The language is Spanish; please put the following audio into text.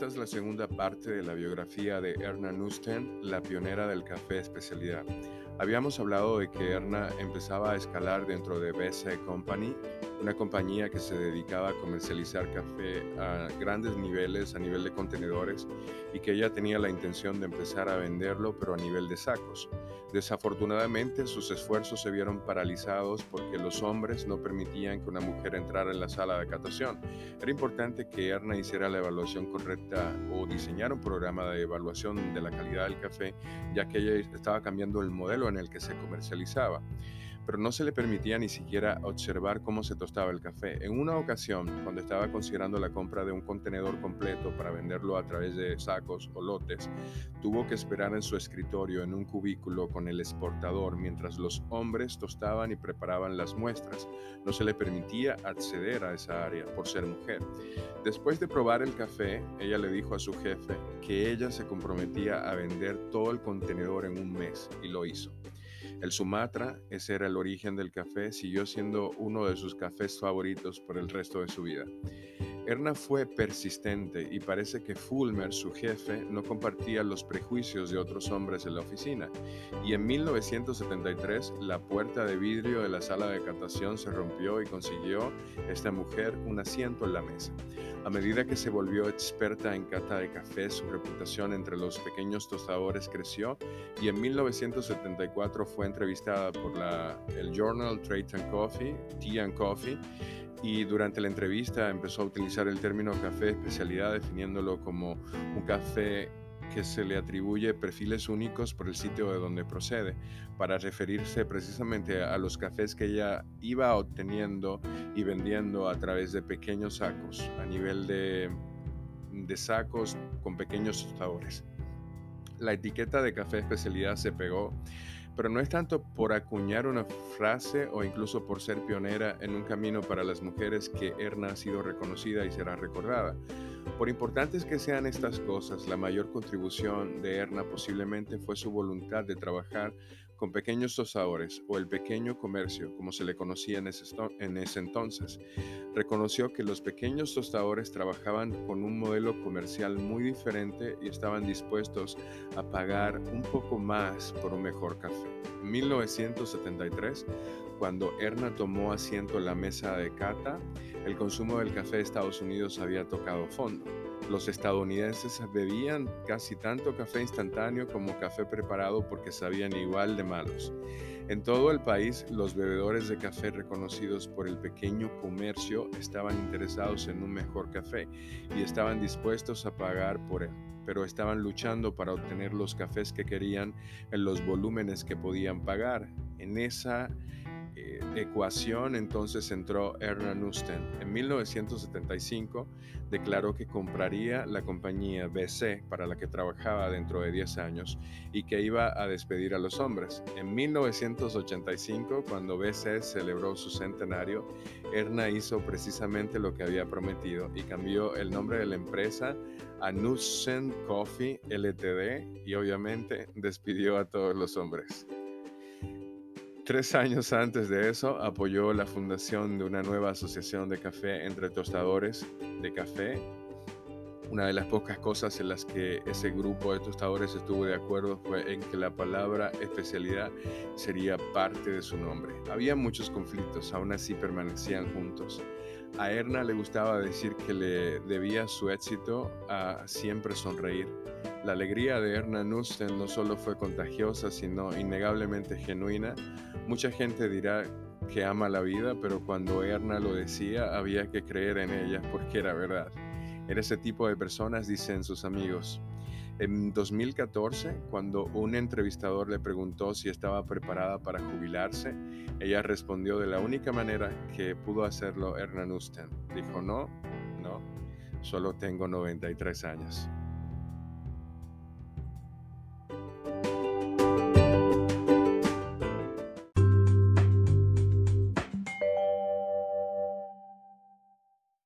Esta es la segunda parte de la biografía de Erna Nusten, la pionera del café especialidad. Habíamos hablado de que Erna empezaba a escalar dentro de BC Company, una compañía que se dedicaba a comercializar café a grandes niveles, a nivel de contenedores, y que ella tenía la intención de empezar a venderlo, pero a nivel de sacos. Desafortunadamente, sus esfuerzos se vieron paralizados porque los hombres no permitían que una mujer entrara en la sala de catación. Era importante que Erna hiciera la evaluación correcta o diseñara un programa de evaluación de la calidad del café, ya que ella estaba cambiando el modelo en el que se comercializaba, pero no se le permitía ni siquiera observar cómo se tostaba el café. En una ocasión, cuando estaba considerando la compra de un contenedor completo para venderlo a través de sacos o lotes, tuvo que esperar en su escritorio en un cubículo con el exportador mientras los hombres tostaban y preparaban las muestras. No se le permitía acceder a esa área por ser mujer. Después de probar el café, ella le dijo a su jefe que ella se comprometía a vender todo el contenedor en un mes y lo hizo. El Sumatra, ese era el origen del café, siguió siendo uno de sus cafés favoritos por el resto de su vida. Erna fue persistente y parece que Fulmer, su jefe, no compartía los prejuicios de otros hombres en la oficina. Y en 1973 la puerta de vidrio de la sala de catación se rompió y consiguió esta mujer un asiento en la mesa. A medida que se volvió experta en cata de café, su reputación entre los pequeños tostadores creció y en 1974 fue entrevistada por la, el Journal Trade and Coffee, Tea and Coffee, y durante la entrevista empezó a utilizar el término café especialidad definiéndolo como un café que se le atribuye perfiles únicos por el sitio de donde procede, para referirse precisamente a los cafés que ella iba obteniendo y vendiendo a través de pequeños sacos, a nivel de, de sacos con pequeños tostadores. La etiqueta de café especialidad se pegó pero no es tanto por acuñar una frase o incluso por ser pionera en un camino para las mujeres que Erna ha sido reconocida y será recordada. Por importantes que sean estas cosas, la mayor contribución de Erna posiblemente fue su voluntad de trabajar con pequeños tostadores o el pequeño comercio, como se le conocía en ese, en ese, entonces. Reconoció que los pequeños tostadores trabajaban con un modelo comercial muy diferente y estaban dispuestos a pagar un poco más por un mejor café. En 1973, cuando Erna tomó asiento en la mesa de cata, el consumo del café de Estados Unidos había tocado fondo. Los estadounidenses bebían casi tanto café instantáneo como café preparado porque sabían igual de malos. En todo el país, los bebedores de café reconocidos por el pequeño comercio estaban interesados en un mejor café y estaban dispuestos a pagar por él, pero estaban luchando para obtener los cafés que querían en los volúmenes que podían pagar. En esa eh, ecuación entonces entró Erna Nusten. En 1975 declaró que compraría la compañía BC para la que trabajaba dentro de 10 años y que iba a despedir a los hombres. En 1985, cuando BC celebró su centenario, Erna hizo precisamente lo que había prometido y cambió el nombre de la empresa a Nusten Coffee LTD y obviamente despidió a todos los hombres. Tres años antes de eso, apoyó la fundación de una nueva asociación de café entre tostadores de café. Una de las pocas cosas en las que ese grupo de tostadores estuvo de acuerdo fue en que la palabra especialidad sería parte de su nombre. Había muchos conflictos, aún así permanecían juntos. A Erna le gustaba decir que le debía su éxito a siempre sonreír. La alegría de Erna Nusten no solo fue contagiosa, sino innegablemente genuina. Mucha gente dirá que ama la vida, pero cuando Erna lo decía había que creer en ella porque era verdad. Era ese tipo de personas, dicen sus amigos. En 2014, cuando un entrevistador le preguntó si estaba preparada para jubilarse, ella respondió de la única manera que pudo hacerlo Erna Nusten. Dijo, no, no, solo tengo 93 años.